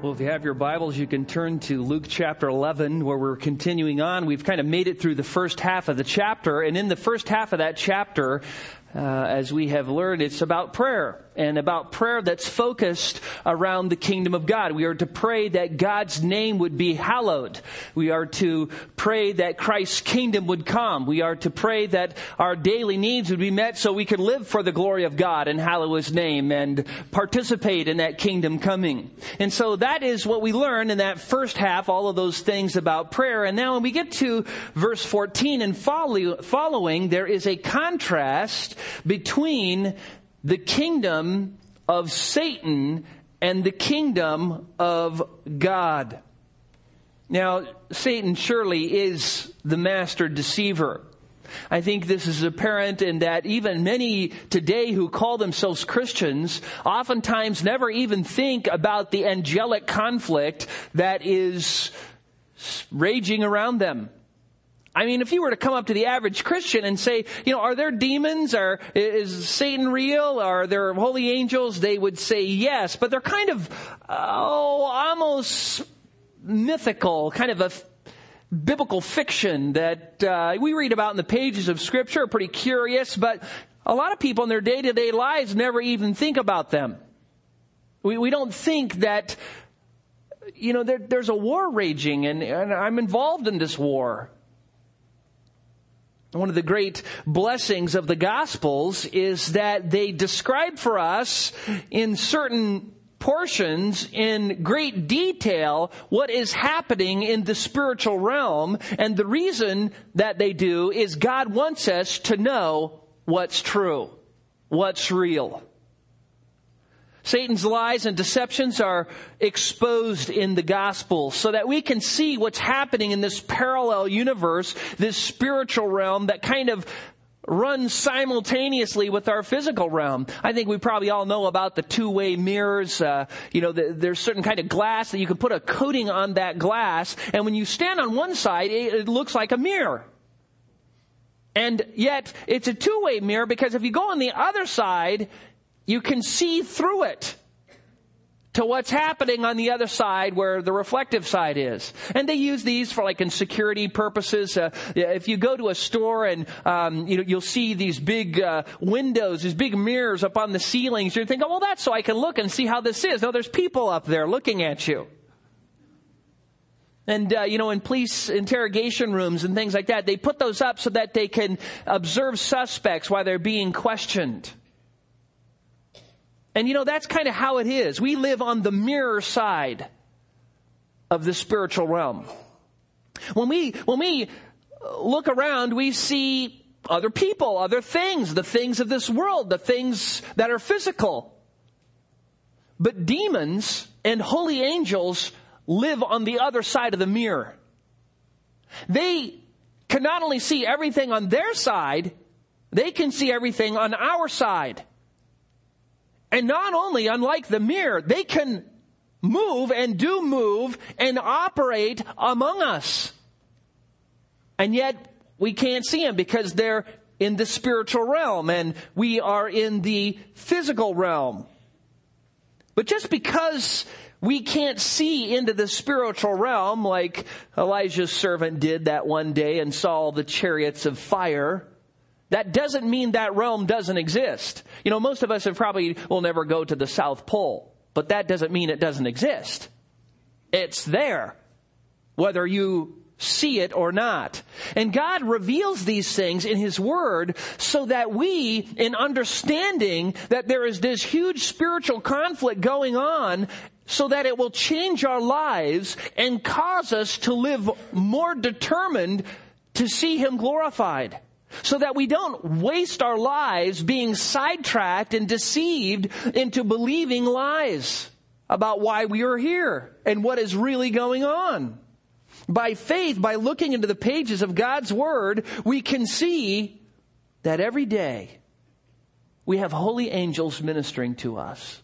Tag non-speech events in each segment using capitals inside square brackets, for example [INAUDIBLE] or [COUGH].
Well, if you have your Bibles, you can turn to Luke chapter 11, where we're continuing on. We've kind of made it through the first half of the chapter, and in the first half of that chapter, uh, as we have learned, it's about prayer and about prayer that's focused around the kingdom of God. We are to pray that God's name would be hallowed. We are to pray that Christ's kingdom would come. We are to pray that our daily needs would be met so we can live for the glory of God and hallow His name and participate in that kingdom coming. And so that is what we learn in that first half, all of those things about prayer. And now when we get to verse 14 and following, there is a contrast between the kingdom of Satan and the kingdom of God. Now, Satan surely is the master deceiver. I think this is apparent in that even many today who call themselves Christians oftentimes never even think about the angelic conflict that is raging around them. I mean, if you were to come up to the average Christian and say, you know, are there demons? Or is Satan real? Are there holy angels? They would say yes, but they're kind of, oh, almost mythical, kind of a biblical fiction that uh, we read about in the pages of Scripture. Are pretty curious, but a lot of people in their day to day lives never even think about them. We, we don't think that, you know, there, there's a war raging and, and I'm involved in this war. One of the great blessings of the Gospels is that they describe for us in certain portions in great detail what is happening in the spiritual realm. And the reason that they do is God wants us to know what's true, what's real. Satan's lies and deceptions are exposed in the gospel so that we can see what's happening in this parallel universe, this spiritual realm that kind of runs simultaneously with our physical realm. I think we probably all know about the two-way mirrors. Uh, you know, the, there's certain kind of glass that you can put a coating on that glass, and when you stand on one side, it, it looks like a mirror. And yet, it's a two-way mirror because if you go on the other side, you can see through it to what's happening on the other side where the reflective side is. And they use these for like in security purposes. Uh, if you go to a store and um, you know you'll see these big uh, windows, these big mirrors up on the ceilings, you're thinking, well, that's so I can look and see how this is. No, there's people up there looking at you. And, uh, you know, in police interrogation rooms and things like that, they put those up so that they can observe suspects while they're being questioned. And you know, that's kind of how it is. We live on the mirror side of the spiritual realm. When we, when we uh, look around, we see other people, other things, the things of this world, the things that are physical. But demons and holy angels live on the other side of the mirror. They can not only see everything on their side, they can see everything on our side. And not only, unlike the mirror, they can move and do move and operate among us. And yet we can't see them because they're in the spiritual realm and we are in the physical realm. But just because we can't see into the spiritual realm like Elijah's servant did that one day and saw the chariots of fire, that doesn't mean that realm doesn't exist. You know, most of us have probably will never go to the South Pole, but that doesn't mean it doesn't exist. It's there, whether you see it or not. And God reveals these things in His Word so that we, in understanding that there is this huge spiritual conflict going on, so that it will change our lives and cause us to live more determined to see Him glorified so that we don't waste our lives being sidetracked and deceived into believing lies about why we are here and what is really going on. By faith, by looking into the pages of God's Word, we can see that every day we have holy angels ministering to us,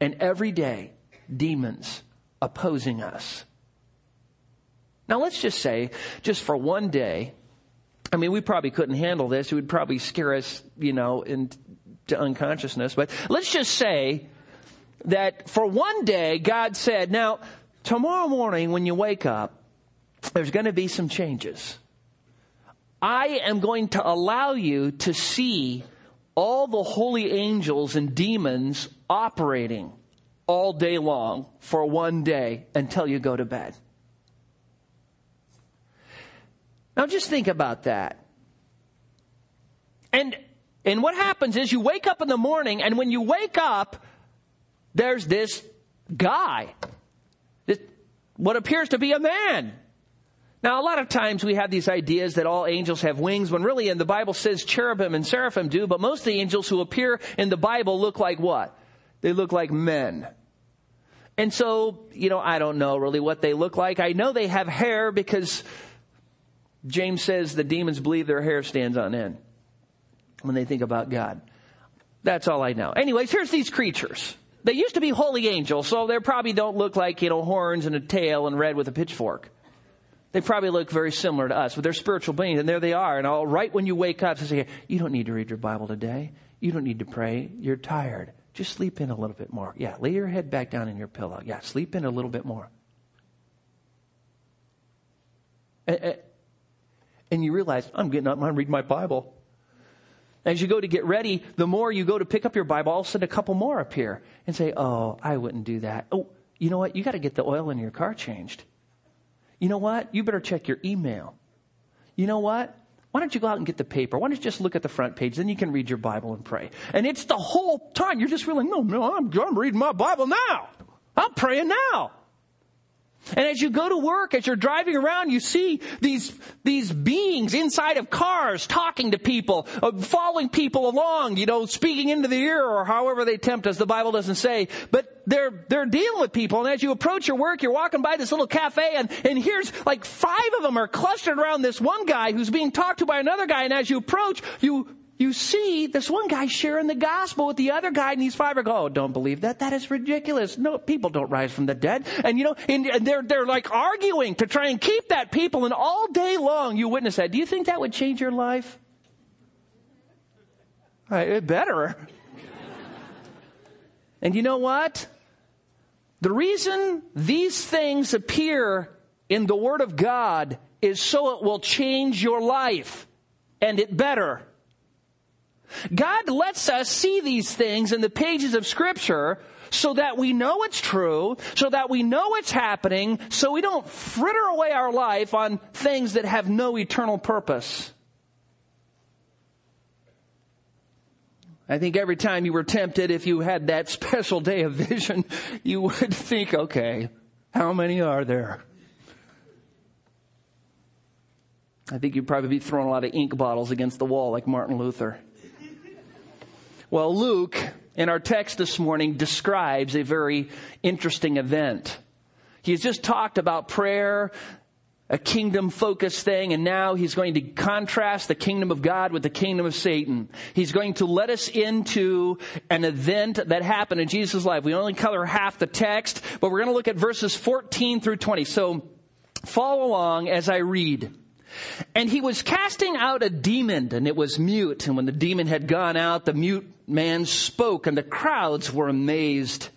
and every day demons opposing us. Now let's just say, just for one day, I mean, we probably couldn't handle this. It would probably scare us, you know, into unconsciousness. But let's just say that for one day, God said, now, tomorrow morning when you wake up, there's going to be some changes. I am going to allow you to see all the holy angels and demons operating all day long for one day until you go to bed. Now just think about that. And, and what happens is you wake up in the morning and when you wake up, there's this guy, this, what appears to be a man. Now, a lot of times we have these ideas that all angels have wings when really in the Bible says cherubim and seraphim do, but most of the angels who appear in the Bible look like what? They look like men. And so, you know, I don't know really what they look like. I know they have hair because James says the demons believe their hair stands on end when they think about God. That's all I know. Anyways, here's these creatures. They used to be holy angels, so they probably don't look like, you know, horns and a tail and red with a pitchfork. They probably look very similar to us, but they're spiritual beings, and there they are. And all right when you wake up, they say, You don't need to read your Bible today. You don't need to pray. You're tired. Just sleep in a little bit more. Yeah, lay your head back down in your pillow. Yeah, sleep in a little bit more. Eh, eh, And, and you realize, I'm getting up, I'm reading my Bible. As you go to get ready, the more you go to pick up your Bible, all of a sudden a couple more appear and say, Oh, I wouldn't do that. Oh, you know what? You got to get the oil in your car changed. You know what? You better check your email. You know what? Why don't you go out and get the paper? Why don't you just look at the front page? Then you can read your Bible and pray. And it's the whole time you're just feeling, no, no, I'm, I'm reading my Bible now. I'm praying now. And as you go to work, as you're driving around, you see these, these beings inside of cars talking to people, uh, following people along, you know, speaking into the ear or however they tempt us. The Bible doesn't say, but they're, they're dealing with people. And as you approach your work, you're walking by this little cafe and, and here's like five of them are clustered around this one guy who's being talked to by another guy. And as you approach, you you see this one guy sharing the gospel with the other guy and these five are go, oh, don't believe that. That is ridiculous. No, people don't rise from the dead. And you know, and they're, they're like arguing to try and keep that people and all day long you witness that. Do you think that would change your life? Uh, it better. [LAUGHS] and you know what? The reason these things appear in the Word of God is so it will change your life. And it better. God lets us see these things in the pages of scripture so that we know it's true, so that we know it's happening, so we don't fritter away our life on things that have no eternal purpose. I think every time you were tempted, if you had that [LAUGHS] special day of vision, you would think, okay, how many are there? I think you'd probably be throwing a lot of ink bottles against the wall like Martin Luther. Well, Luke, in our text this morning, describes a very interesting event. He has just talked about prayer, a kingdom focused thing, and now he's going to contrast the kingdom of God with the kingdom of Satan. He's going to let us into an event that happened in Jesus' life. We only cover half the text, but we're going to look at verses 14 through 20. So follow along as I read. And he was casting out a demon, and it was mute. And when the demon had gone out, the mute man spoke, and the crowds were amazed.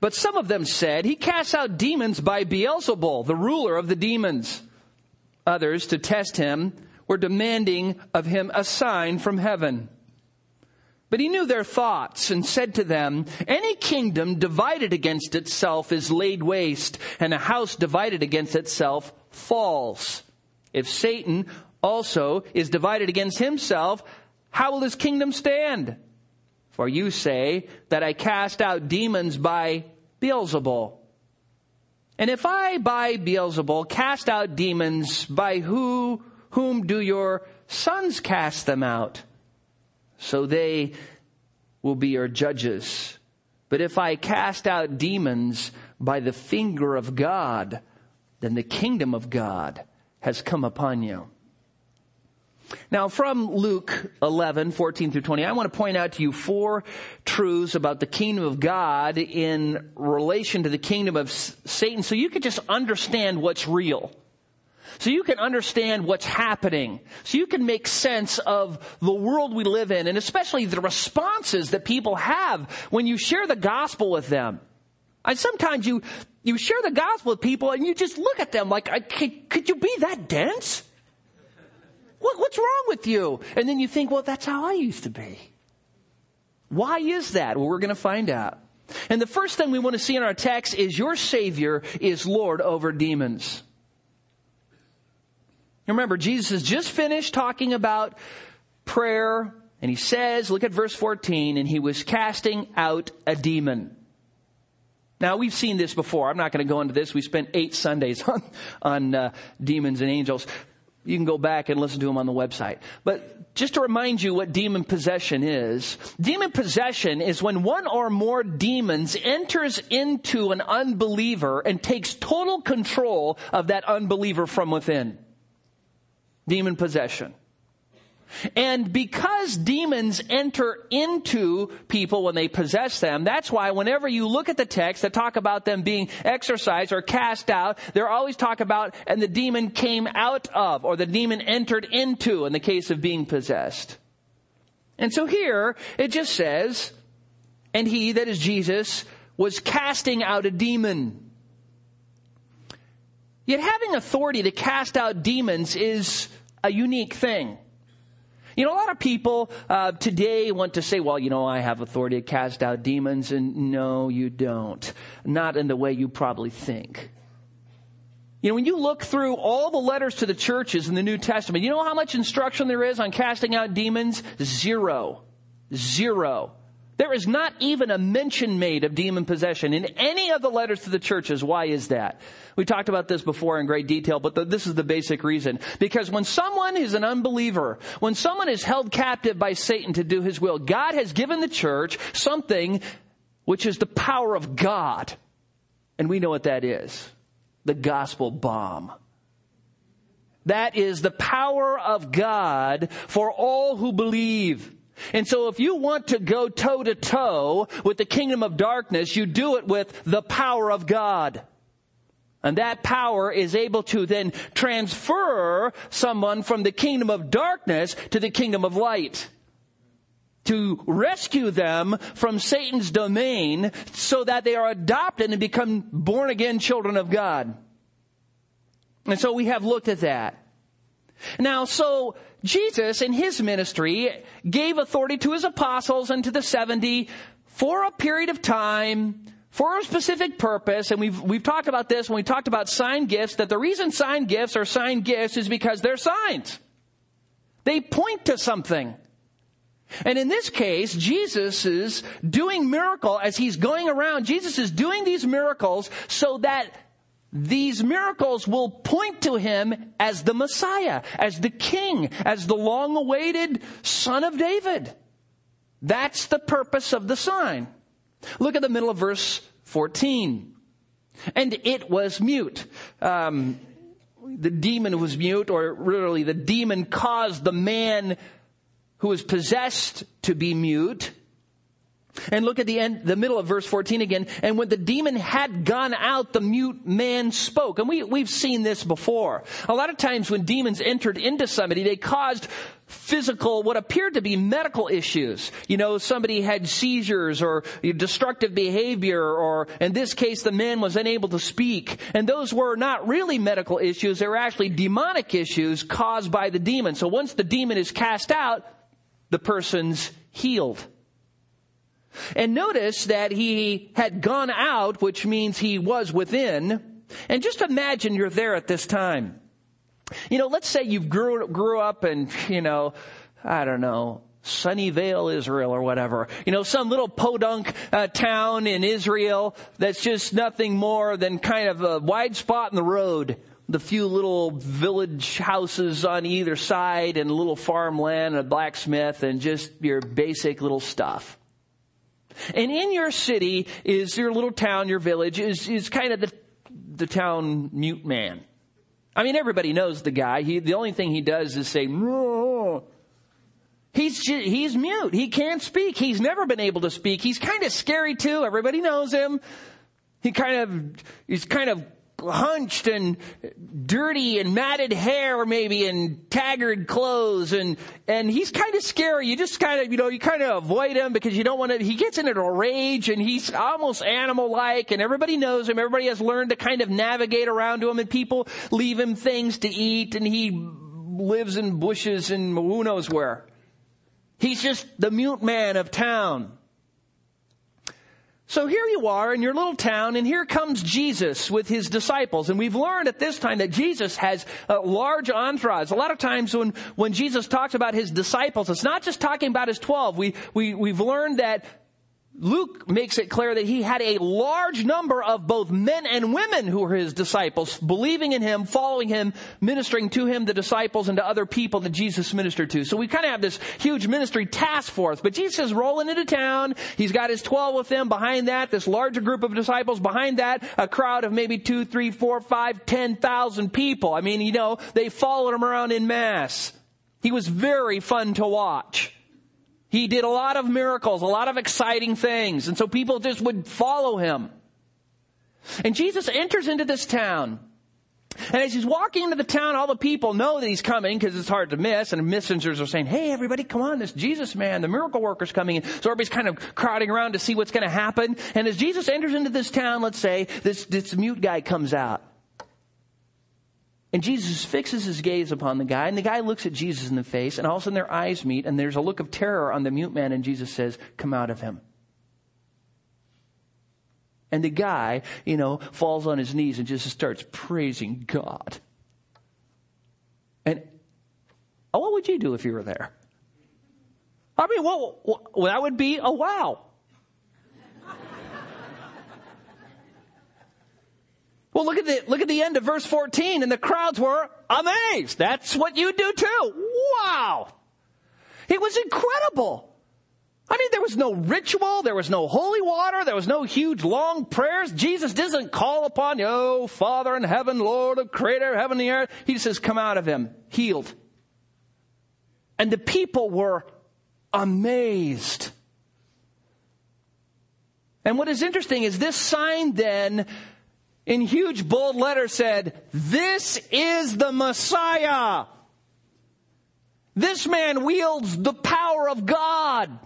But some of them said, He casts out demons by Beelzebul, the ruler of the demons. Others, to test him, were demanding of him a sign from heaven. But he knew their thoughts and said to them, Any kingdom divided against itself is laid waste, and a house divided against itself falls. If Satan also is divided against himself, how will his kingdom stand? For you say that I cast out demons by Beelzebul. And if I by Beelzebul cast out demons, by who, whom do your sons cast them out? So they will be your judges. But if I cast out demons by the finger of God, then the kingdom of God has come upon you. Now, from Luke 11, 14 through 20, I want to point out to you four truths about the kingdom of God in relation to the kingdom of Satan so you could just understand what's real. so you can understand what's happening, so you can make sense of the world we live in, and especially the responses that people have when you share the gospel with them. And sometimes you, you share the gospel with people and you just look at them like, could, could you be that dense? What, what's wrong with you? And then you think, well, that's how I used to be. Why is that? Well, we're going to find out. And the first thing we want to see in our text is your Savior is Lord over demons. Remember, Jesus has just finished talking about prayer, and he says, look at verse 14, and he was casting out a demon. Now, we've seen this before. I'm not going to go into this. We spent eight Sundays [LAUGHS] on, on uh, demons and angels. You can go back and listen to them on the website. But just to remind you what demon possession is, demon possession is when one or more demons enters into an unbeliever and takes total control of that unbeliever from within demon possession. And because demons enter into people when they possess them, that's why whenever you look at the text that talk about them being exorcised or cast out, they're always talk about, and the demon came out of, or the demon entered into in the case of being possessed. And so here, it just says, and he, that is Jesus, was casting out a demon. Yet having authority to cast out demons is a unique thing. You know, a lot of people uh, today want to say, well, you know, I have authority to cast out demons, and no, you don't. Not in the way you probably think. You know, when you look through all the letters to the churches in the New Testament, you know how much instruction there is on casting out demons? Zero. Zero. There is not even a mention made of demon possession in any of the letters to the churches. Why is that? We talked about this before in great detail, but the, this is the basic reason. Because when someone is an unbeliever, when someone is held captive by Satan to do his will, God has given the church something which is the power of God. And we know what that is. The gospel bomb. That is the power of God for all who believe. And so if you want to go toe to toe with the kingdom of darkness, you do it with the power of God. And that power is able to then transfer someone from the kingdom of darkness to the kingdom of light. To rescue them from Satan's domain so that they are adopted and become born again children of God. And so we have looked at that. Now, so Jesus in his ministry gave authority to his apostles and to the 70 for a period of time for a specific purpose, and we've, we've talked about this when we talked about sign gifts, that the reason sign gifts are sign gifts is because they're signs. They point to something. And in this case, Jesus is doing miracle as he's going around. Jesus is doing these miracles so that these miracles will point to him as the Messiah, as the King, as the long awaited Son of David. That's the purpose of the sign. Look at the middle of verse 14. And it was mute. Um, the demon was mute, or literally, the demon caused the man who was possessed to be mute. And look at the end, the middle of verse 14 again. And when the demon had gone out, the mute man spoke. And we, we've seen this before. A lot of times when demons entered into somebody, they caused physical, what appeared to be medical issues. You know, somebody had seizures or destructive behavior, or in this case, the man was unable to speak. And those were not really medical issues. They were actually demonic issues caused by the demon. So once the demon is cast out, the person's healed. And notice that he had gone out, which means he was within. And just imagine you're there at this time. You know, let's say you grew, grew up in, you know, I don't know, Sunnyvale, Israel, or whatever. You know, some little podunk uh, town in Israel that's just nothing more than kind of a wide spot in the road. The few little village houses on either side and a little farmland, and a blacksmith, and just your basic little stuff. And in your city is your little town, your village is, is kind of the, the town mute man. I mean, everybody knows the guy. He, the only thing he does is say, no. He's, he's mute. He can't speak. He's never been able to speak. He's kind of scary too. Everybody knows him. He kind of, he's kind of hunched and dirty and matted hair maybe and tagged clothes and and he's kind of scary. You just kind of you know you kind of avoid him because you don't want to he gets into a rage and he's almost animal like and everybody knows him. Everybody has learned to kind of navigate around to him and people leave him things to eat and he lives in bushes and who knows where. He's just the mute man of town so here you are in your little town, and here comes Jesus with his disciples. And we've learned at this time that Jesus has a large entourage. A lot of times when, when Jesus talks about his disciples, it's not just talking about his 12. We, we, we've learned that Luke makes it clear that he had a large number of both men and women who were his disciples, believing in him, following him, ministering to him, the disciples, and to other people that Jesus ministered to. So we kind of have this huge ministry task force. But Jesus is rolling into town. He's got his 12 with him. Behind that, this larger group of disciples. Behind that, a crowd of maybe two, three, four, five, ten thousand people. I mean, you know, they followed him around in mass. He was very fun to watch. He did a lot of miracles, a lot of exciting things. And so people just would follow him. And Jesus enters into this town. And as he's walking into the town, all the people know that he's coming because it's hard to miss. And messengers are saying, Hey, everybody, come on, this Jesus man, the miracle worker's coming in. So everybody's kind of crowding around to see what's going to happen. And as Jesus enters into this town, let's say, this, this mute guy comes out. And Jesus fixes his gaze upon the guy, and the guy looks at Jesus in the face, and all of a sudden their eyes meet, and there's a look of terror on the mute man, and Jesus says, Come out of him. And the guy, you know, falls on his knees and just starts praising God. And oh, what would you do if you were there? I mean, well, that would be a wow. Well, look at the, look at the end of verse 14 and the crowds were amazed. That's what you do too. Wow. It was incredible. I mean, there was no ritual, there was no holy water, there was no huge long prayers. Jesus doesn't call upon you, oh, Father in heaven, Lord of creator of heaven and earth. He says, come out of him, healed. And the people were amazed. And what is interesting is this sign then in huge bold letters said, This is the Messiah. This man wields the power of God.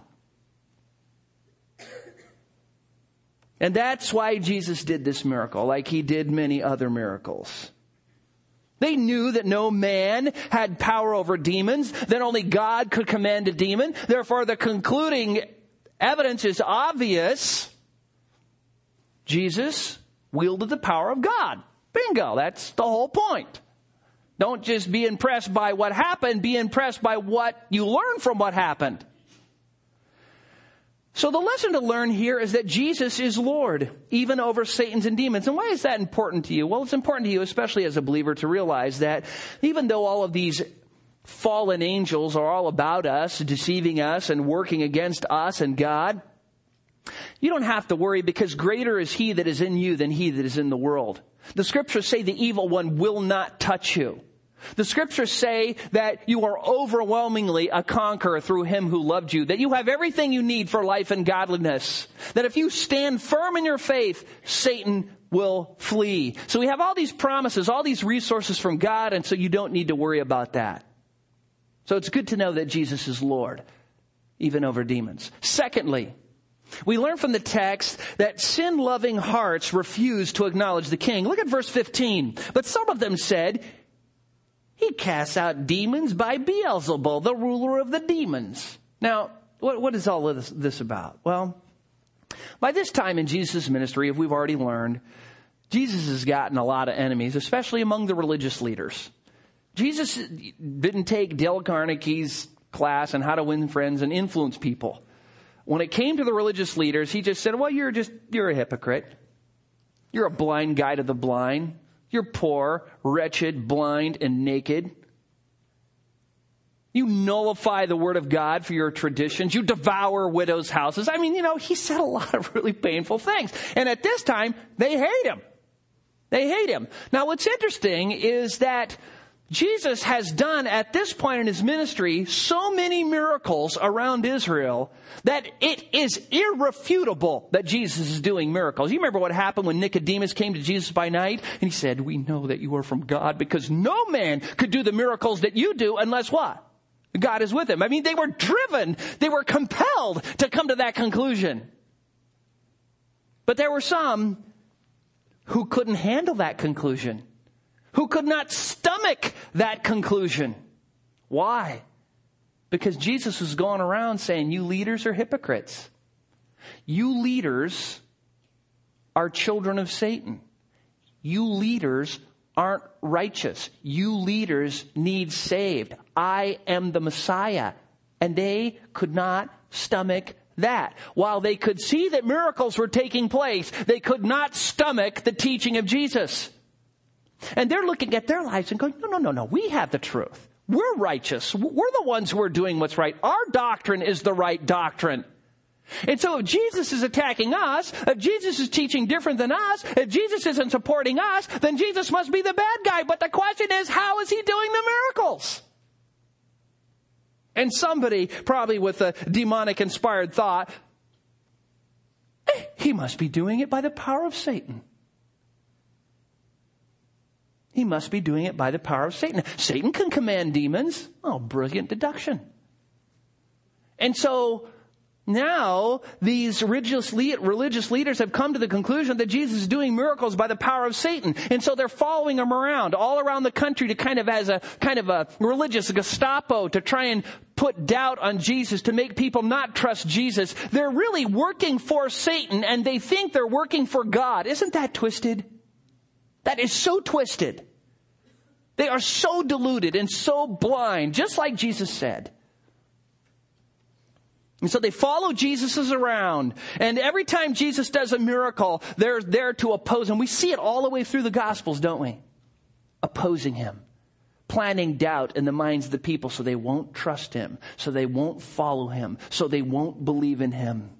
And that's why Jesus did this miracle, like he did many other miracles. They knew that no man had power over demons, that only God could command a demon. Therefore, the concluding evidence is obvious. Jesus wielded the power of God. Bingo. That's the whole point. Don't just be impressed by what happened, be impressed by what you learn from what happened. So the lesson to learn here is that Jesus is Lord, even over Satan's and demons. And why is that important to you? Well, it's important to you, especially as a believer, to realize that even though all of these fallen angels are all about us, deceiving us and working against us and God, you don't have to worry because greater is he that is in you than he that is in the world. The scriptures say the evil one will not touch you. The scriptures say that you are overwhelmingly a conqueror through him who loved you, that you have everything you need for life and godliness, that if you stand firm in your faith, Satan will flee. So we have all these promises, all these resources from God, and so you don't need to worry about that. So it's good to know that Jesus is Lord, even over demons. Secondly, we learn from the text that sin loving hearts refuse to acknowledge the king. Look at verse 15. But some of them said, He casts out demons by Beelzebul, the ruler of the demons. Now, what, what is all of this, this about? Well, by this time in Jesus' ministry, if we've already learned, Jesus has gotten a lot of enemies, especially among the religious leaders. Jesus didn't take Dale Carnegie's class on how to win friends and influence people when it came to the religious leaders, he just said, well, you're just, you're a hypocrite. You're a blind guide of the blind. You're poor, wretched, blind, and naked. You nullify the word of God for your traditions. You devour widows' houses. I mean, you know, he said a lot of really painful things. And at this time, they hate him. They hate him. Now, what's interesting is that Jesus has done at this point in his ministry so many miracles around Israel that it is irrefutable that Jesus is doing miracles. You remember what happened when Nicodemus came to Jesus by night and he said, we know that you are from God because no man could do the miracles that you do unless what? God is with him. I mean, they were driven, they were compelled to come to that conclusion. But there were some who couldn't handle that conclusion who could not stomach that conclusion. Why? Because Jesus was going around saying, You leaders are hypocrites. You leaders are children of Satan. You leaders aren't righteous. You leaders need saved. I am the Messiah. And they could not stomach that. While they could see that miracles were taking place, they could not stomach the teaching of Jesus. And they're looking at their lives and going, no, no, no, no, we have the truth. We're righteous. We're the ones who are doing what's right. Our doctrine is the right doctrine. And so if Jesus is attacking us, if Jesus is teaching different than us, if Jesus isn't supporting us, then Jesus must be the bad guy. But the question is, how is he doing the miracles? And somebody, probably with a demonic inspired thought, eh, he must be doing it by the power of Satan. He must be doing it by the power of Satan. Satan can command demons. Oh, brilliant deduction. And so now these religious, leaders have come to the conclusion that Jesus is doing miracles by the power of Satan. And so they're following him around all around the country to kind of as a kind of a religious Gestapo to try and put doubt on Jesus, to make people not trust Jesus. They're really working for Satan and they think they're working for God. Isn't that twisted? That is so twisted. They are so deluded and so blind, just like Jesus said. And so they follow Jesus around. And every time Jesus does a miracle, they're there to oppose him. We see it all the way through the Gospels, don't we? Opposing him. Planting doubt in the minds of the people so they won't trust him, so they won't follow him, so they won't believe in him.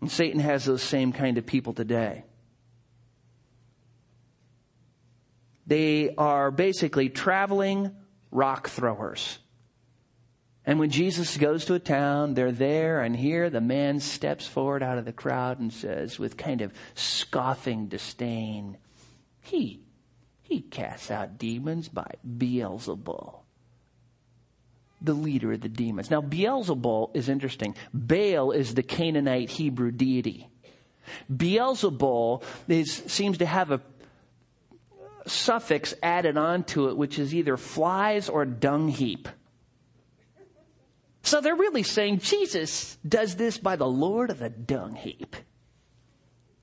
And Satan has those same kind of people today. They are basically traveling rock throwers. And when Jesus goes to a town, they're there, and here the man steps forward out of the crowd and says, with kind of scoffing disdain, He, he casts out demons by Beelzebul, the leader of the demons. Now, Beelzebul is interesting. Baal is the Canaanite Hebrew deity. Beelzebul is, seems to have a suffix added onto it, which is either flies or dung heap. So they're really saying Jesus does this by the Lord of the dung heap.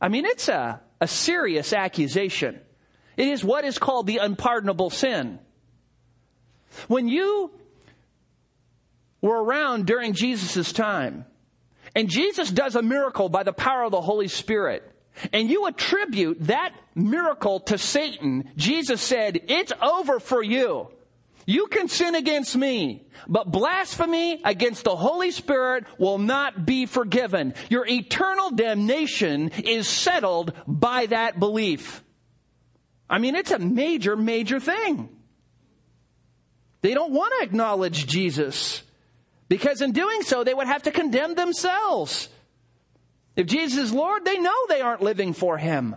I mean, it's a, a serious accusation. It is what is called the unpardonable sin. When you were around during Jesus' time, and Jesus does a miracle by the power of the Holy Spirit, and you attribute that miracle to Satan, Jesus said, it's over for you. You can sin against me, but blasphemy against the Holy Spirit will not be forgiven. Your eternal damnation is settled by that belief. I mean, it's a major, major thing. They don't want to acknowledge Jesus because in doing so, they would have to condemn themselves. If Jesus is Lord, they know they aren't living for Him.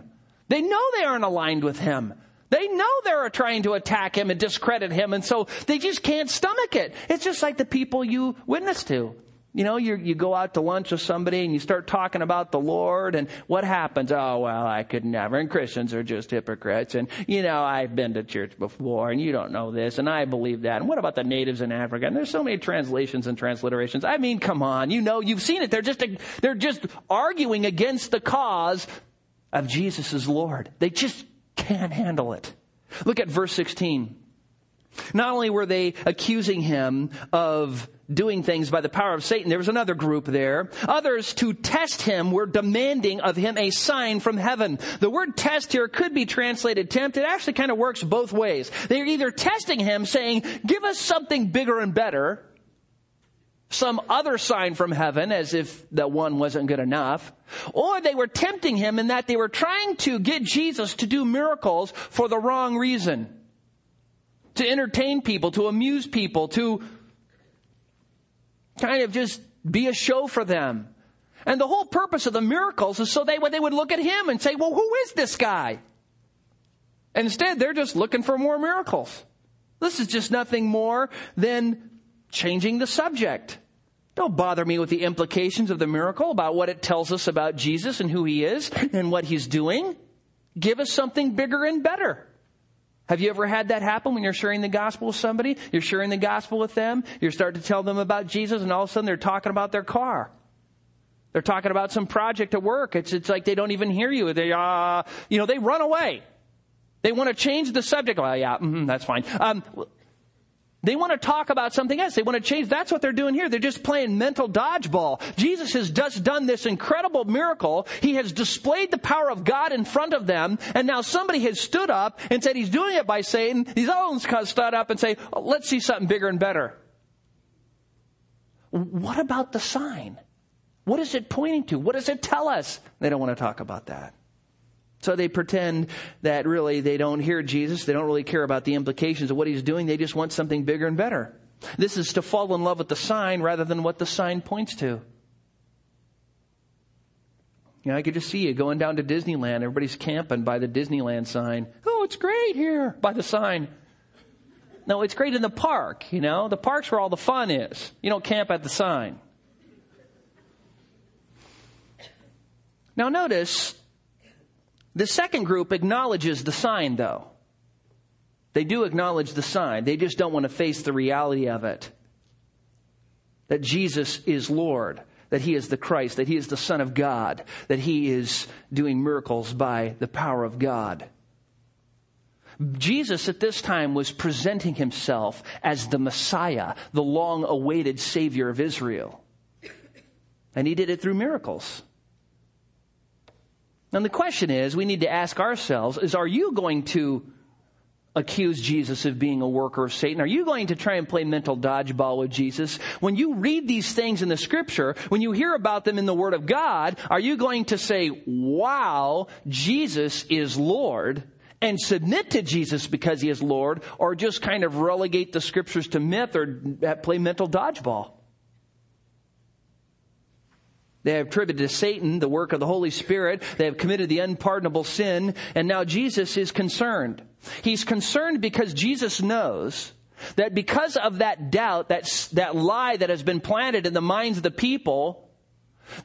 They know they aren't aligned with Him. They know they're trying to attack Him and discredit Him, and so they just can't stomach it. It's just like the people you witness to. You know, you you go out to lunch with somebody and you start talking about the Lord and what happens? Oh, well, I could never. And Christians are just hypocrites. And, you know, I've been to church before and you don't know this and I believe that. And what about the natives in Africa? And there's so many translations and transliterations. I mean, come on. You know, you've seen it. They're just, they're just arguing against the cause of Jesus Lord. They just can't handle it. Look at verse 16. Not only were they accusing him of doing things by the power of Satan, there was another group there. Others to test him were demanding of him a sign from heaven. The word test here could be translated tempt. It actually kind of works both ways. They're either testing him saying, give us something bigger and better, some other sign from heaven as if that one wasn't good enough. Or they were tempting him in that they were trying to get Jesus to do miracles for the wrong reason. To entertain people, to amuse people, to kind of just be a show for them. And the whole purpose of the miracles is so they, they would look at him and say, well, who is this guy? And instead, they're just looking for more miracles. This is just nothing more than changing the subject. Don't bother me with the implications of the miracle about what it tells us about Jesus and who he is and what he's doing. Give us something bigger and better. Have you ever had that happen when you're sharing the gospel with somebody? You're sharing the gospel with them. You're starting to tell them about Jesus and all of a sudden they're talking about their car. They're talking about some project at work. It's, it's like they don't even hear you. They, uh, you know, they run away. They want to change the subject. Well, yeah, mm-hmm, that's fine. Um, they want to talk about something else. They want to change. That's what they're doing here. They're just playing mental dodgeball. Jesus has just done this incredible miracle. He has displayed the power of God in front of them. And now somebody has stood up and said he's doing it by saying, these other ones stood up and say, oh, let's see something bigger and better. What about the sign? What is it pointing to? What does it tell us? They don't want to talk about that. So they pretend that really they don't hear Jesus. They don't really care about the implications of what he's doing. They just want something bigger and better. This is to fall in love with the sign rather than what the sign points to. You know, I could just see you going down to Disneyland. Everybody's camping by the Disneyland sign. Oh, it's great here by the sign. No, it's great in the park, you know. The park's where all the fun is. You don't camp at the sign. Now notice the second group acknowledges the sign, though. They do acknowledge the sign. They just don't want to face the reality of it. That Jesus is Lord, that He is the Christ, that He is the Son of God, that He is doing miracles by the power of God. Jesus at this time was presenting Himself as the Messiah, the long awaited Savior of Israel. And He did it through miracles. And the question is, we need to ask ourselves, is are you going to accuse Jesus of being a worker of Satan? Are you going to try and play mental dodgeball with Jesus? When you read these things in the scripture, when you hear about them in the Word of God, are you going to say, wow, Jesus is Lord? and submit to Jesus because he is Lord, or just kind of relegate the scriptures to myth or play mental dodgeball. They have attributed to Satan the work of the Holy Spirit. They have committed the unpardonable sin. And now Jesus is concerned. He's concerned because Jesus knows that because of that doubt, that, that lie that has been planted in the minds of the people,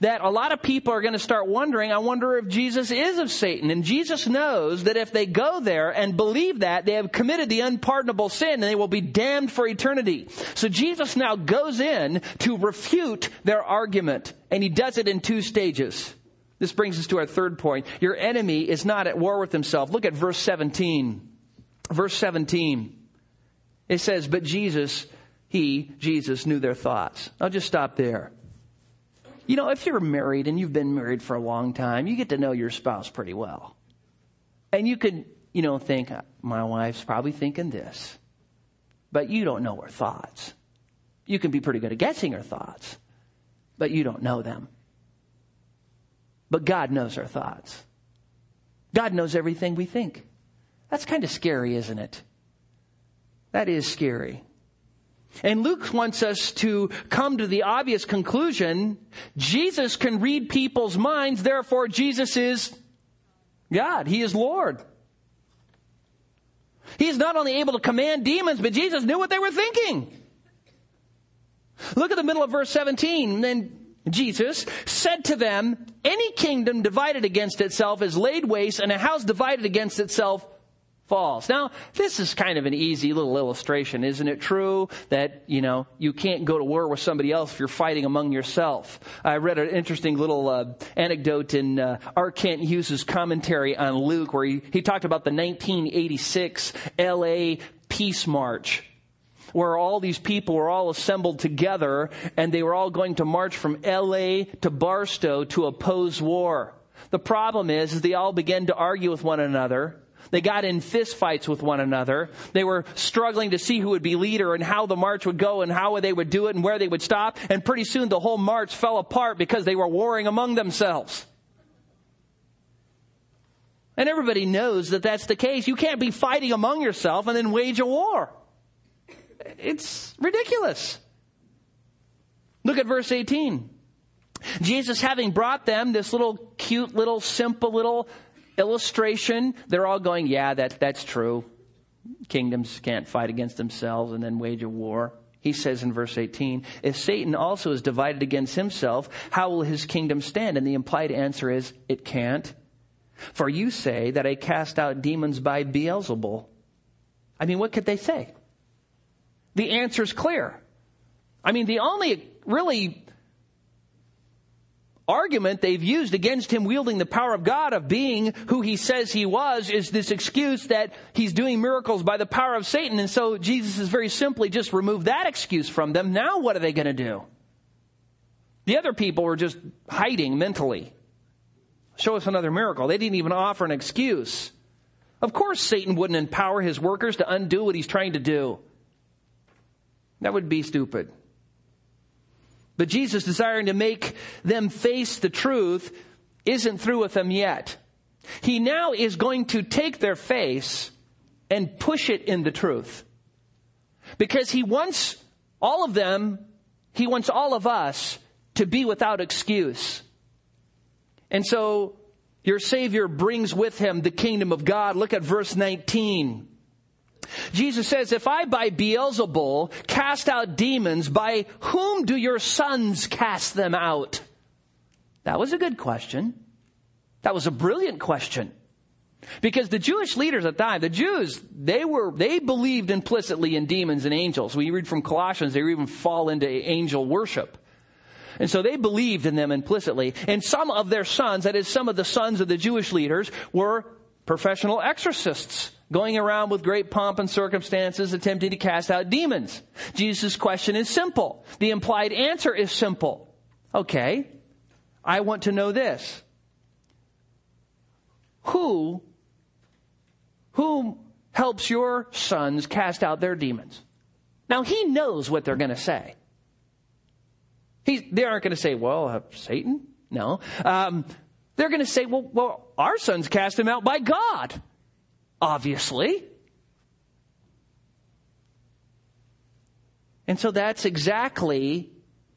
that a lot of people are going to start wondering, I wonder if Jesus is of Satan. And Jesus knows that if they go there and believe that, they have committed the unpardonable sin and they will be damned for eternity. So Jesus now goes in to refute their argument and he does it in two stages. This brings us to our third point. Your enemy is not at war with himself. Look at verse 17. Verse 17. It says, but Jesus, he, Jesus, knew their thoughts. I'll just stop there. You know, if you're married and you've been married for a long time, you get to know your spouse pretty well. And you can, you know, think, my wife's probably thinking this. But you don't know her thoughts. You can be pretty good at guessing her thoughts, but you don't know them. But God knows our thoughts. God knows everything we think. That's kind of scary, isn't it? That is scary. And Luke wants us to come to the obvious conclusion Jesus can read people's minds, therefore, Jesus is God. He is Lord. He's not only able to command demons, but Jesus knew what they were thinking. Look at the middle of verse 17. Then Jesus said to them, Any kingdom divided against itself is laid waste, and a house divided against itself falls. Now, this is kind of an easy little illustration, isn't it true? That, you know, you can't go to war with somebody else if you're fighting among yourself. I read an interesting little uh, anecdote in uh, R. Kent Hughes' commentary on Luke where he, he talked about the 1986 LA Peace March where all these people were all assembled together and they were all going to march from LA to Barstow to oppose war. The problem is, is they all began to argue with one another they got in fistfights with one another. They were struggling to see who would be leader and how the march would go and how they would do it and where they would stop. And pretty soon the whole march fell apart because they were warring among themselves. And everybody knows that that's the case. You can't be fighting among yourself and then wage a war. it's ridiculous. Look at verse 18. Jesus having brought them this little cute little simple little illustration, they're all going, yeah, that, that's true. Kingdoms can't fight against themselves and then wage a war. He says in verse 18, if Satan also is divided against himself, how will his kingdom stand? And the implied answer is, it can't. For you say that I cast out demons by Beelzebul. I mean, what could they say? The answer is clear. I mean, the only really argument they've used against him wielding the power of God, of being who he says he was, is this excuse that he's doing miracles by the power of Satan. And so Jesus has very simply just removed that excuse from them. Now what are they going to do? The other people were just hiding mentally. Show us another miracle. They didn't even offer an excuse. Of course, Satan wouldn't empower his workers to undo what he's trying to do. That would be stupid. But Jesus, desiring to make them face the truth, isn't through with them yet. He now is going to take their face and push it in the truth. Because he wants all of them, he wants all of us to be without excuse. And so your Savior brings with him the kingdom of God. Look at verse 19. Jesus says, if I by Beelzebul cast out demons, by whom do your sons cast them out? That was a good question. That was a brilliant question. Because the Jewish leaders at the time, the Jews, they were, they believed implicitly in demons and angels. We read from Colossians, they even fall into angel worship. And so they believed in them implicitly. And some of their sons, that is, some of the sons of the Jewish leaders, were professional exorcists going around with great pomp and circumstances attempting to cast out demons. Jesus' question is simple. The implied answer is simple. Okay, I want to know this. Who, who helps your sons cast out their demons? Now he knows what they're going to say. He, they aren't going to say, well, uh, Satan? No. Um, they're going to say, well, well, our sons cast him out by God obviously. And so that's exactly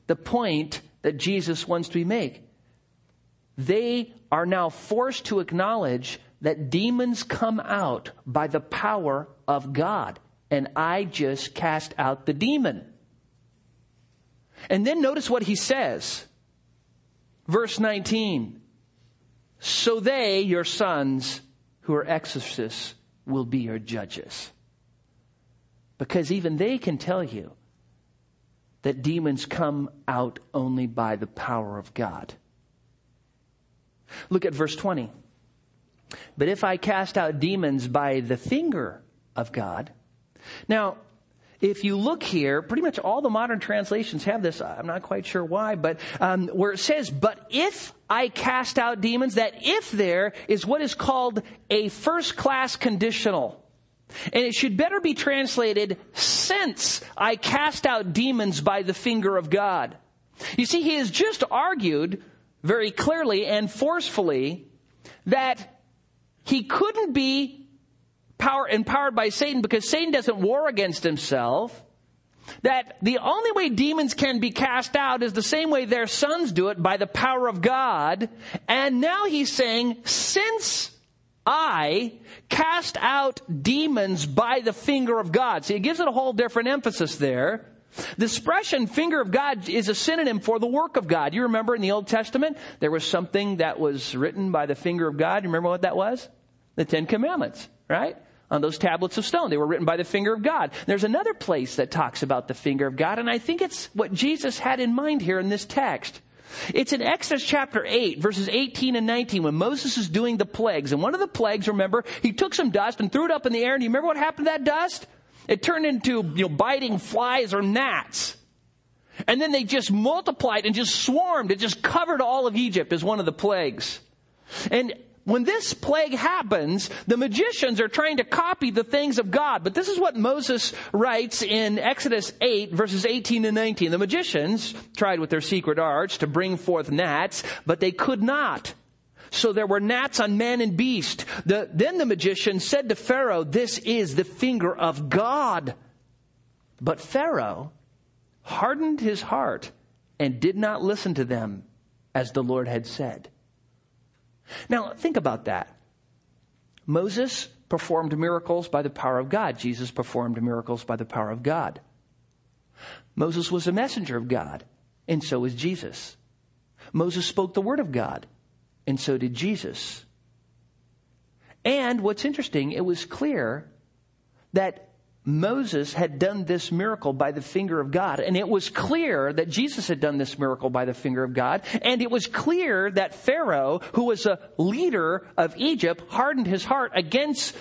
the point that Jesus wants to make. They are now forced to acknowledge that demons come out by the power of God. And I just cast out the demon. And then notice what he says. Verse 19. So they, your sons, who are exorcists, will be your judges. Because even they can tell you that demons come out only by the power of God. Look at verse 20. But if I cast out demons by the finger of God. Now, if you look here, pretty much all the modern translations have this. I'm not quite sure why, but um, where it says, "But if I cast out demons," that "if" there is what is called a first-class conditional, and it should better be translated, "Since I cast out demons by the finger of God." You see, he has just argued very clearly and forcefully that he couldn't be power, empowered by Satan because Satan doesn't war against himself. That the only way demons can be cast out is the same way their sons do it by the power of God. And now he's saying, since I cast out demons by the finger of God. See, it gives it a whole different emphasis there. The expression finger of God is a synonym for the work of God. You remember in the Old Testament, there was something that was written by the finger of God. You remember what that was? The Ten Commandments, right? On those tablets of stone. They were written by the finger of God. There's another place that talks about the finger of God, and I think it's what Jesus had in mind here in this text. It's in Exodus chapter 8, verses 18 and 19, when Moses is doing the plagues. And one of the plagues, remember, he took some dust and threw it up in the air, and you remember what happened to that dust? It turned into, you know, biting flies or gnats. And then they just multiplied and just swarmed. It just covered all of Egypt as one of the plagues. And when this plague happens, the magicians are trying to copy the things of God. But this is what Moses writes in Exodus 8 verses 18 and 19. The magicians tried with their secret arts to bring forth gnats, but they could not. So there were gnats on man and beast. The, then the magician said to Pharaoh, this is the finger of God. But Pharaoh hardened his heart and did not listen to them as the Lord had said. Now, think about that. Moses performed miracles by the power of God. Jesus performed miracles by the power of God. Moses was a messenger of God, and so was Jesus. Moses spoke the word of God, and so did Jesus. And what's interesting, it was clear that Moses had done this miracle by the finger of God. And it was clear that Jesus had done this miracle by the finger of God. And it was clear that Pharaoh, who was a leader of Egypt, hardened his heart against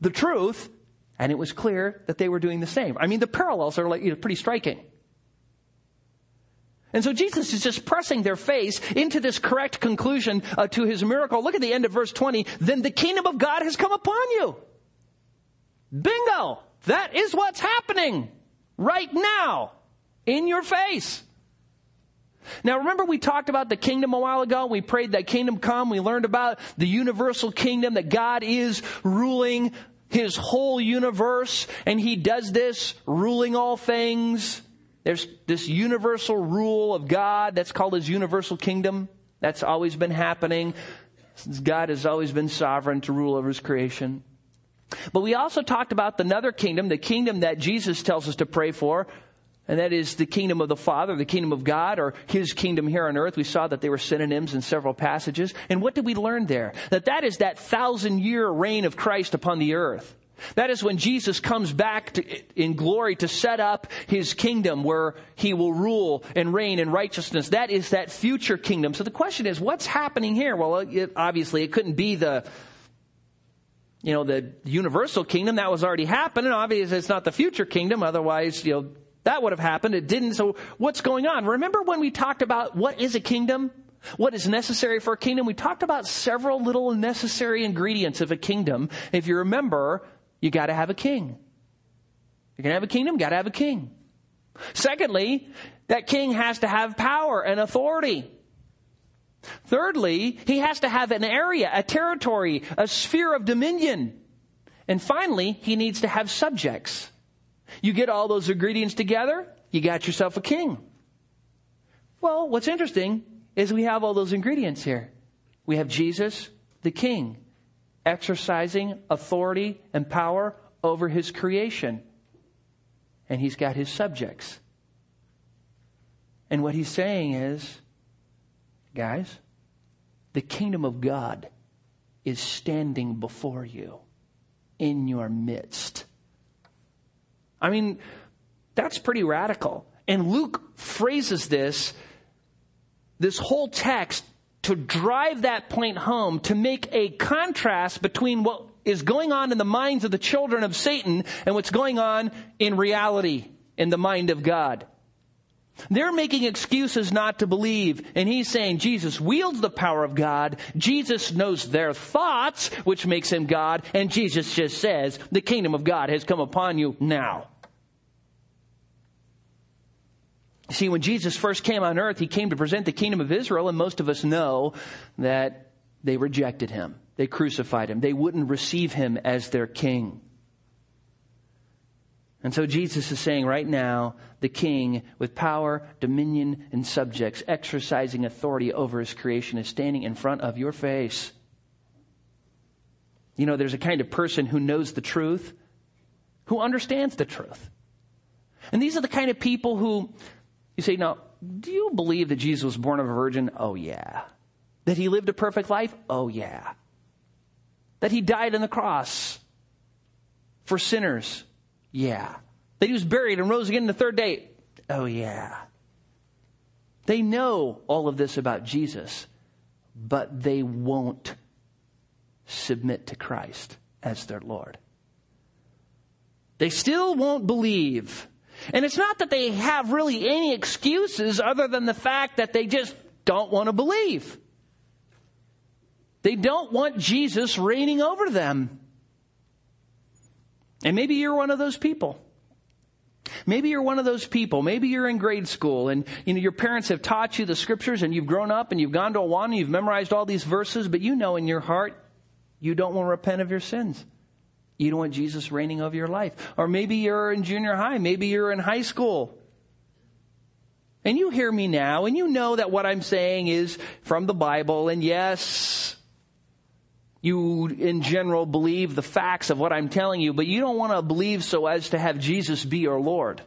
the truth. And it was clear that they were doing the same. I mean, the parallels are like, you know, pretty striking. And so Jesus is just pressing their face into this correct conclusion uh, to his miracle. Look at the end of verse 20. Then the kingdom of God has come upon you. Bingo! That is what's happening right now in your face. Now remember we talked about the kingdom a while ago. We prayed that kingdom come. We learned about the universal kingdom that God is ruling his whole universe and he does this ruling all things. There's this universal rule of God that's called his universal kingdom. That's always been happening. Since God has always been sovereign to rule over his creation. But we also talked about another kingdom, the kingdom that Jesus tells us to pray for, and that is the kingdom of the Father, the kingdom of God, or His kingdom here on earth. We saw that they were synonyms in several passages. And what did we learn there? That that is that thousand year reign of Christ upon the earth. That is when Jesus comes back to, in glory to set up his kingdom where he will rule and reign in righteousness. That is that future kingdom. So the question is, what's happening here? Well, it, obviously it couldn't be the, you know, the universal kingdom, that was already happening. Obviously, it's not the future kingdom. Otherwise, you know, that would have happened. It didn't. So what's going on? Remember when we talked about what is a kingdom? What is necessary for a kingdom? We talked about several little necessary ingredients of a kingdom. If you remember, you gotta have a king. You're gonna have a kingdom, gotta have a king. Secondly, that king has to have power and authority. Thirdly, he has to have an area, a territory, a sphere of dominion. And finally, he needs to have subjects. You get all those ingredients together, you got yourself a king. Well, what's interesting is we have all those ingredients here. We have Jesus, the king, exercising authority and power over his creation. And he's got his subjects. And what he's saying is, Guys, the kingdom of God is standing before you in your midst. I mean, that's pretty radical. And Luke phrases this, this whole text to drive that point home, to make a contrast between what is going on in the minds of the children of Satan and what's going on in reality in the mind of God. They're making excuses not to believe. And he's saying Jesus wields the power of God. Jesus knows their thoughts, which makes him God. And Jesus just says, the kingdom of God has come upon you now. See, when Jesus first came on earth, he came to present the kingdom of Israel, and most of us know that they rejected him. They crucified him. They wouldn't receive him as their king. And so Jesus is saying right now, the king with power, dominion, and subjects, exercising authority over his creation, is standing in front of your face. You know, there's a kind of person who knows the truth, who understands the truth. And these are the kind of people who, you say, now, do you believe that Jesus was born of a virgin? Oh, yeah. That he lived a perfect life? Oh, yeah. That he died on the cross for sinners? Yeah. That he was buried and rose again the third day? Oh, yeah. They know all of this about Jesus, but they won't submit to Christ as their Lord. They still won't believe. And it's not that they have really any excuses other than the fact that they just don't want to believe. They don't want Jesus reigning over them. And maybe you're one of those people. Maybe you're one of those people. Maybe you're in grade school and you know your parents have taught you the scriptures and you've grown up and you've gone to Awana and you've memorized all these verses, but you know in your heart you don't want to repent of your sins. You don't want Jesus reigning over your life. Or maybe you're in junior high. Maybe you're in high school. And you hear me now, and you know that what I'm saying is from the Bible, and yes, you in general believe the facts of what I'm telling you, but you don't want to believe so as to have Jesus be your Lord.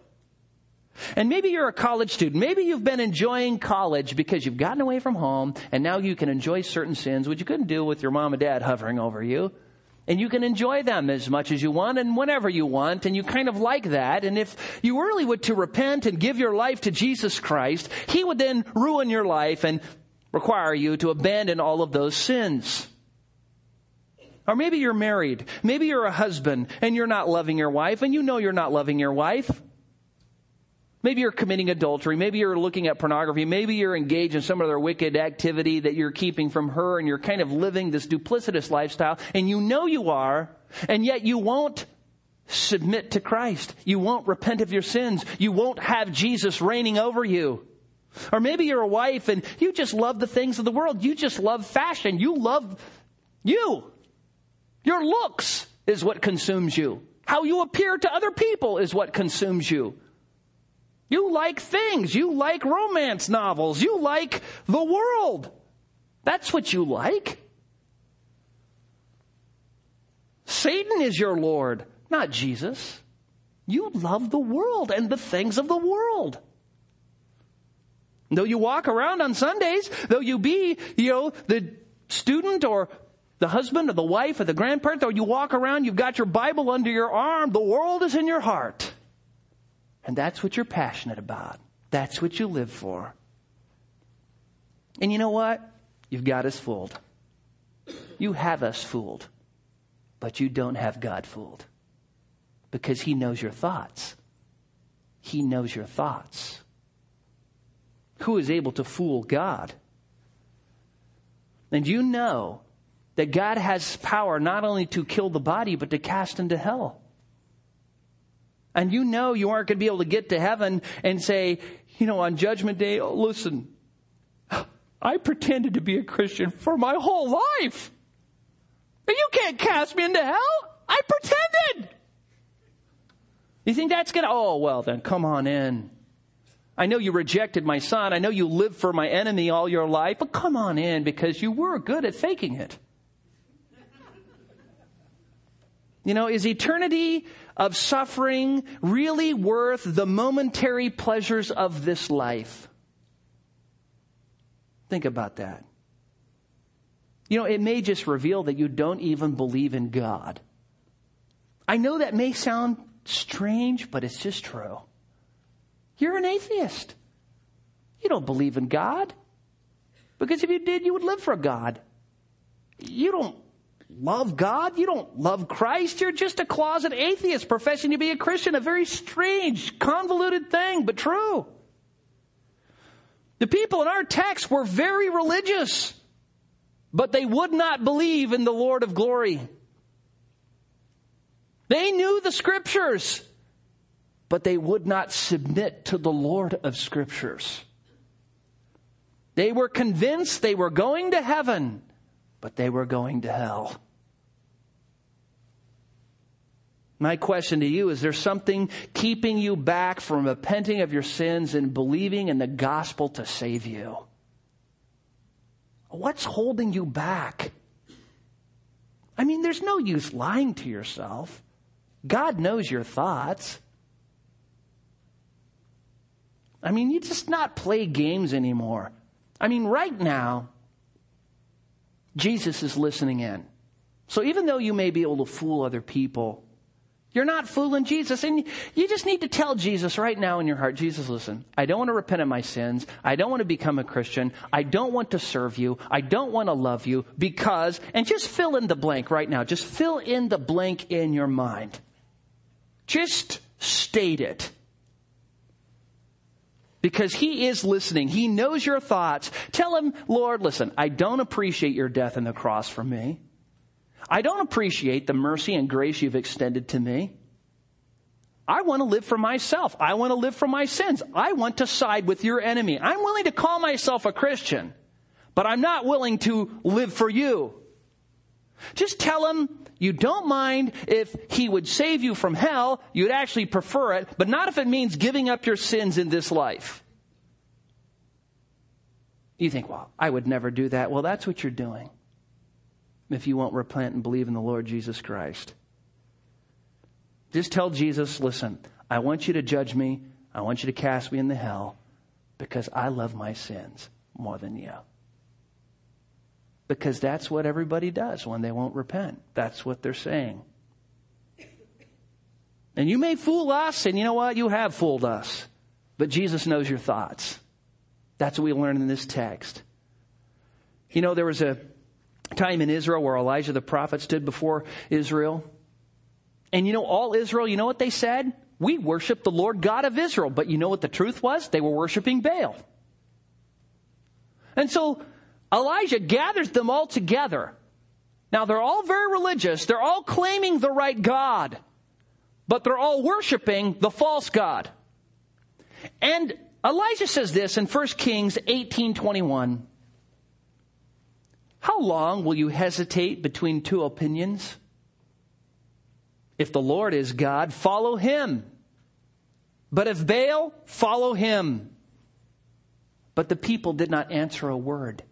And maybe you're a college student. Maybe you've been enjoying college because you've gotten away from home and now you can enjoy certain sins which you couldn't do with your mom and dad hovering over you. And you can enjoy them as much as you want and whenever you want, and you kind of like that. And if you really were to repent and give your life to Jesus Christ, He would then ruin your life and require you to abandon all of those sins. Or maybe you're married. Maybe you're a husband and you're not loving your wife, and you know you're not loving your wife. Maybe you're committing adultery. Maybe you're looking at pornography. Maybe you're engaged in some other wicked activity that you're keeping from her and you're kind of living this duplicitous lifestyle and you know you are and yet you won't submit to Christ. You won't repent of your sins. You won't have Jesus reigning over you. Or maybe you're a wife and you just love the things of the world. You just love fashion. You love you. Your looks is what consumes you. How you appear to other people is what consumes you. You like things. You like romance novels. You like the world. That's what you like. Satan is your Lord, not Jesus. You love the world and the things of the world. Though you walk around on Sundays, though you be, you know, the student or the husband or the wife or the grandparent, though you walk around, you've got your Bible under your arm, the world is in your heart. And that's what you're passionate about. That's what you live for. And you know what? You've got us fooled. You have us fooled. But you don't have God fooled. Because He knows your thoughts. He knows your thoughts. Who is able to fool God? And you know that God has power not only to kill the body, but to cast into hell. And you know you aren't going to be able to get to heaven and say, you know, on Judgment Day, oh, listen, I pretended to be a Christian for my whole life. And you can't cast me into hell. I pretended. You think that's going to, oh, well, then come on in. I know you rejected my son. I know you lived for my enemy all your life, but come on in because you were good at faking it. You know, is eternity of suffering really worth the momentary pleasures of this life? Think about that. You know, it may just reveal that you don't even believe in God. I know that may sound strange, but it's just true. You're an atheist. You don't believe in God. Because if you did, you would live for God. You don't love God. You don't love Christ. You're just a closet atheist professing to be a Christian. A very strange, convoluted thing, but true. The people in our text were very religious, but they would not believe in the Lord of glory. They knew the scriptures, but they would not submit to the Lord of scriptures. They were convinced they were going to heaven, but they were going to hell. My question to you is there something keeping you back from repenting of your sins and believing in the gospel to save you? What's holding you back? I mean, there's no use lying to yourself. God knows your thoughts. I mean, you just not play games anymore. I mean, right now, Jesus is listening in. So even though you may be able to fool other people, you're not fooling Jesus. And you just need to tell Jesus right now in your heart, Jesus, listen, I don't want to repent of my sins. I don't want to become a Christian. I don't want to serve you. I don't want to love you because, and just fill in the blank right now. Just fill in the blank in your mind. Just state it. Because he is listening. He knows your thoughts. Tell him, Lord, listen, I don't appreciate your death on the cross for me. I don't appreciate the mercy and grace you've extended to me. I want to live for myself. I want to live for my sins. I want to side with your enemy. I'm willing to call myself a Christian, but I'm not willing to live for you. Just tell him you don't mind if he would save you from hell. You'd actually prefer it, but not if it means giving up your sins in this life. You think, well, I would never do that. Well, that's what you're doing if you won't repent and believe in the Lord Jesus Christ. Just tell Jesus, listen, I want you to judge me. I want you to cast me in the hell because I love my sins more than you. Because that's what everybody does when they won't repent. That's what they're saying. And you may fool us, and you know what? You have fooled us. But Jesus knows your thoughts. That's what we learn in this text. You know, there was a time in Israel where Elijah the prophet stood before Israel. And you know, all Israel, you know what they said? We worship the Lord God of Israel. But you know what the truth was? They were worshiping Baal. And so Elijah gathers them all together. Now they're all very religious. They're all claiming the right God, but they're all worshiping the false God. And Elijah says this in 1 Kings 18:21. How long will you hesitate between two opinions? If the Lord is God, follow him. But if Baal, follow him. But the people did not answer a word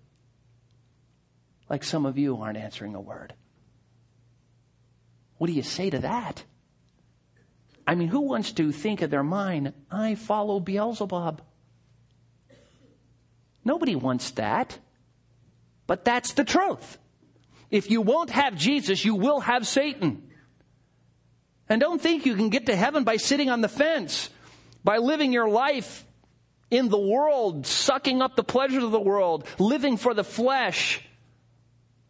like some of you aren't answering a word. What do you say to that? I mean, who wants to think of their mind, I follow Beelzebub? Nobody wants that. But that's the truth. If you won't have Jesus, you will have Satan. And don't think you can get to heaven by sitting on the fence, by living your life in the world, sucking up the pleasures of the world, living for the flesh,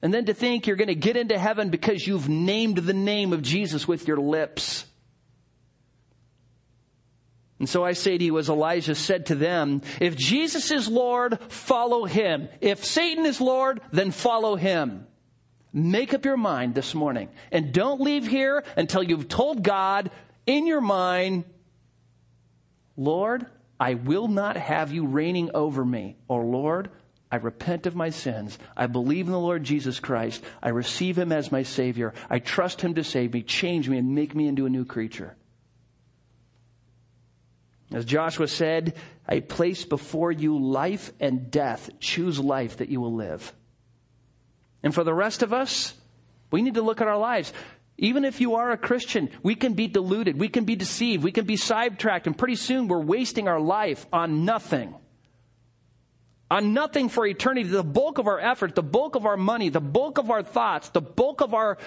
and then to think you're going to get into heaven because you've named the name of Jesus with your lips. And so I say to you, as Elijah said to them, if Jesus is Lord, follow him. If Satan is Lord, then follow him. Make up your mind this morning. And don't leave here until you've told God in your mind, Lord, I will not have you reigning over me. Or Lord, I repent of my sins. I believe in the Lord Jesus Christ. I receive him as my Savior. I trust him to save me, change me, and make me into a new creature. As Joshua said, I place before you life and death. Choose life that you will live. And for the rest of us, we need to look at our lives. Even if you are a Christian, we can be deluded, we can be deceived, we can be sidetracked, and pretty soon we're wasting our life on nothing on nothing for eternity, the bulk of our effort, the bulk of our money, the bulk of our thoughts, the bulk of our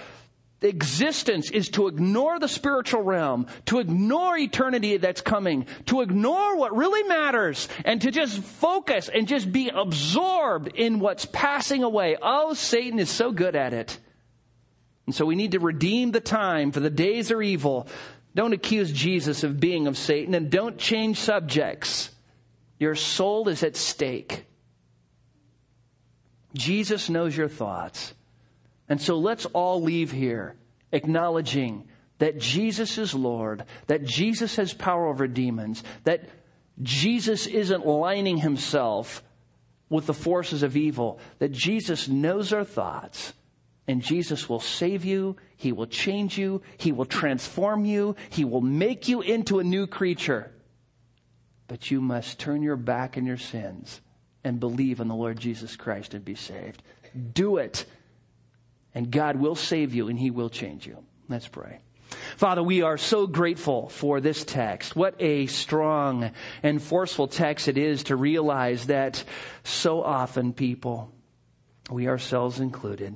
existence is to ignore the spiritual realm, to ignore eternity that's coming, to ignore what really matters, and to just focus and just be absorbed in what's passing away. Oh, Satan is so good at it. And so we need to redeem the time, for the days are evil. Don't accuse Jesus of being of Satan, and don't change subjects. Your soul is at stake. Jesus knows your thoughts. And so let's all leave here acknowledging that Jesus is Lord, that Jesus has power over demons, that Jesus isn't lining himself with the forces of evil, that Jesus knows our thoughts, and Jesus will save you, He will change you, He will transform you, He will make you into a new creature. But you must turn your back on your sins and believe in the Lord Jesus Christ and be saved. Do it. And God will save you and He will change you. Let's pray. Father, we are so grateful for this text. What a strong and forceful text it is to realize that so often people, we ourselves included,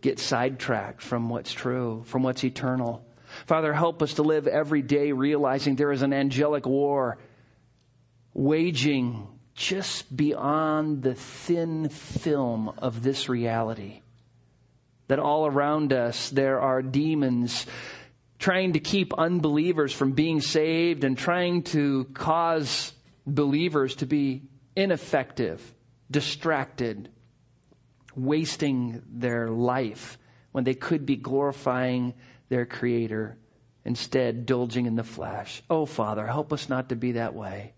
get sidetracked from what's true, from what's eternal. Father, help us to live every day realizing there is an angelic war waging just beyond the thin film of this reality. That all around us there are demons trying to keep unbelievers from being saved and trying to cause believers to be ineffective, distracted, wasting their life when they could be glorifying their Creator, instead, indulging in the flesh. Oh, Father, help us not to be that way.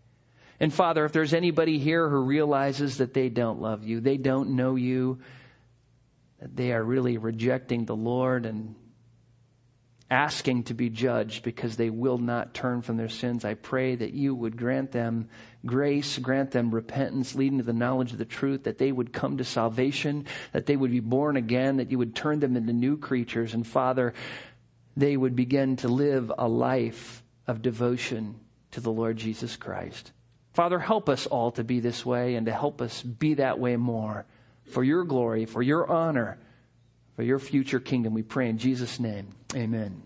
And Father, if there's anybody here who realizes that they don't love you, they don't know you, that they are really rejecting the Lord and asking to be judged because they will not turn from their sins. I pray that you would grant them grace, grant them repentance, leading to the knowledge of the truth, that they would come to salvation, that they would be born again, that you would turn them into new creatures. And Father, they would begin to live a life of devotion to the Lord Jesus Christ. Father, help us all to be this way and to help us be that way more for your glory, for your honor, for your future kingdom. We pray in Jesus' name. Amen.